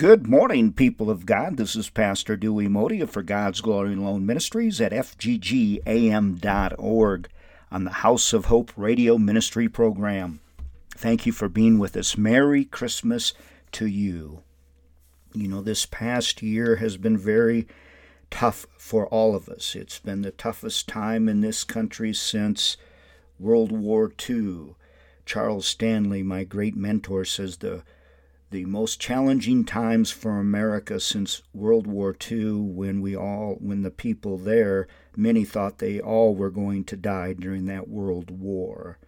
Good morning, people of God. This is Pastor Dewey Modia for God's Glory and Alone Ministries at fggam.org on the House of Hope radio ministry program. Thank you for being with us. Merry Christmas to you. You know, this past year has been very tough for all of us. It's been the toughest time in this country since World War II. Charles Stanley, my great mentor, says the the most challenging times for America since World War II when we all when the people there many thought they all were going to die during that world war.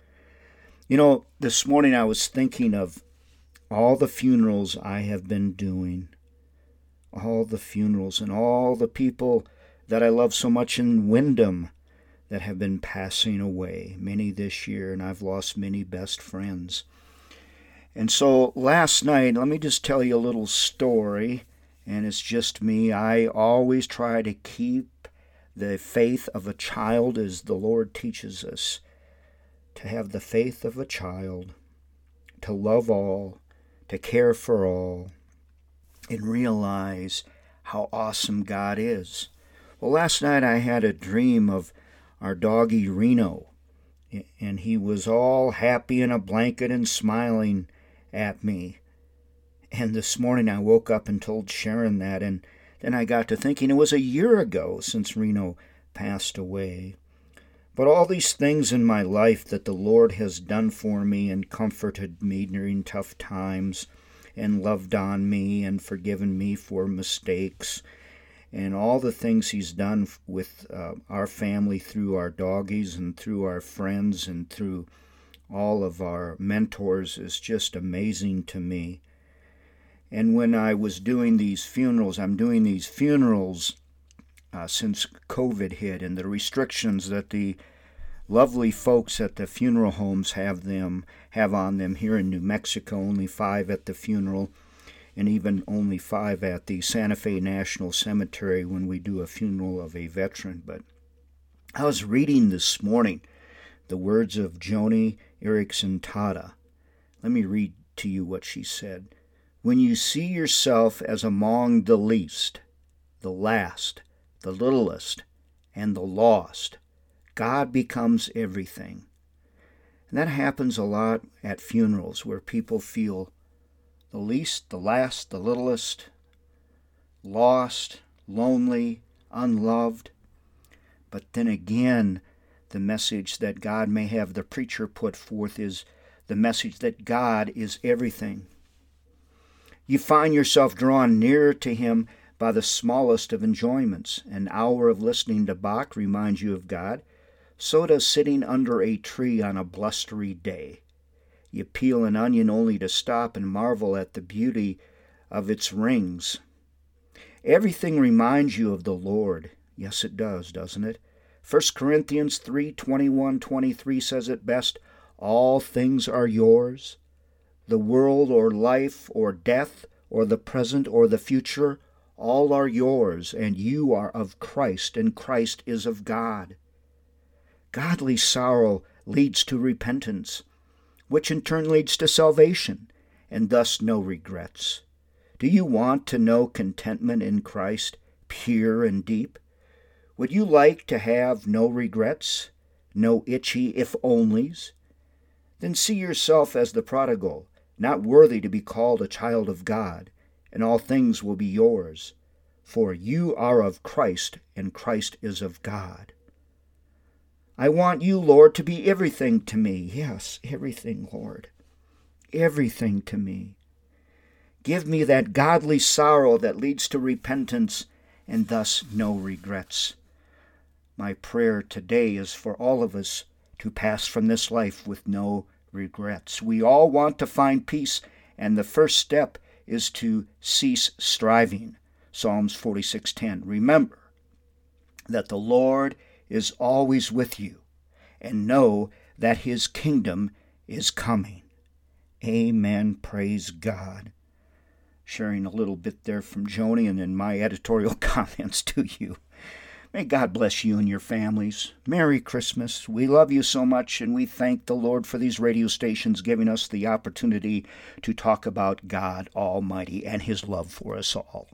You know, this morning I was thinking of all the funerals I have been doing. All the funerals and all the people that I love so much in Wyndham that have been passing away, many this year, and I've lost many best friends. And so last night, let me just tell you a little story, and it's just me. I always try to keep the faith of a child as the Lord teaches us to have the faith of a child, to love all, to care for all, and realize how awesome God is. Well, last night I had a dream of our doggy Reno, and he was all happy in a blanket and smiling at me. And this morning I woke up and told Sharon that, and then I got to thinking it was a year ago since Reno passed away. But all these things in my life that the Lord has done for me and comforted me during tough times, and loved on me and forgiven me for mistakes, and all the things He's done with uh, our family through our doggies and through our friends and through all of our mentors is just amazing to me. And when I was doing these funerals, I'm doing these funerals uh, since COVID hit and the restrictions that the lovely folks at the funeral homes have them have on them here in New Mexico. Only five at the funeral, and even only five at the Santa Fe National Cemetery when we do a funeral of a veteran. But I was reading this morning the words of Joni Eareckson Tada. Let me read to you what she said. When you see yourself as among the least, the last, the littlest, and the lost, God becomes everything. And that happens a lot at funerals where people feel the least, the last, the littlest, lost, lonely, unloved. But then again, the message that God may have the preacher put forth is the message that God is everything. You find yourself drawn nearer to Him by the smallest of enjoyments. An hour of listening to Bach reminds you of God. So does sitting under a tree on a blustery day. You peel an onion only to stop and marvel at the beauty of its rings. Everything reminds you of the Lord. Yes, it does, doesn't it? 1 Corinthians 3 21 23 says it best All things are yours. The world or life or death or the present or the future, all are yours, and you are of Christ, and Christ is of God. Godly sorrow leads to repentance, which in turn leads to salvation, and thus no regrets. Do you want to know contentment in Christ, pure and deep? Would you like to have no regrets, no itchy if onlys? Then see yourself as the prodigal, not worthy to be called a child of God, and all things will be yours. For you are of Christ, and Christ is of God. I want you, Lord, to be everything to me. Yes, everything, Lord. Everything to me. Give me that godly sorrow that leads to repentance and thus no regrets. My prayer today is for all of us to pass from this life with no regrets. We all want to find peace, and the first step is to cease striving. Psalms 46:10. Remember that the Lord is always with you, and know that his kingdom is coming. Amen. Praise God. Sharing a little bit there from Joni and then my editorial comments to you. May God bless you and your families. Merry Christmas. We love you so much, and we thank the Lord for these radio stations giving us the opportunity to talk about God Almighty and His love for us all.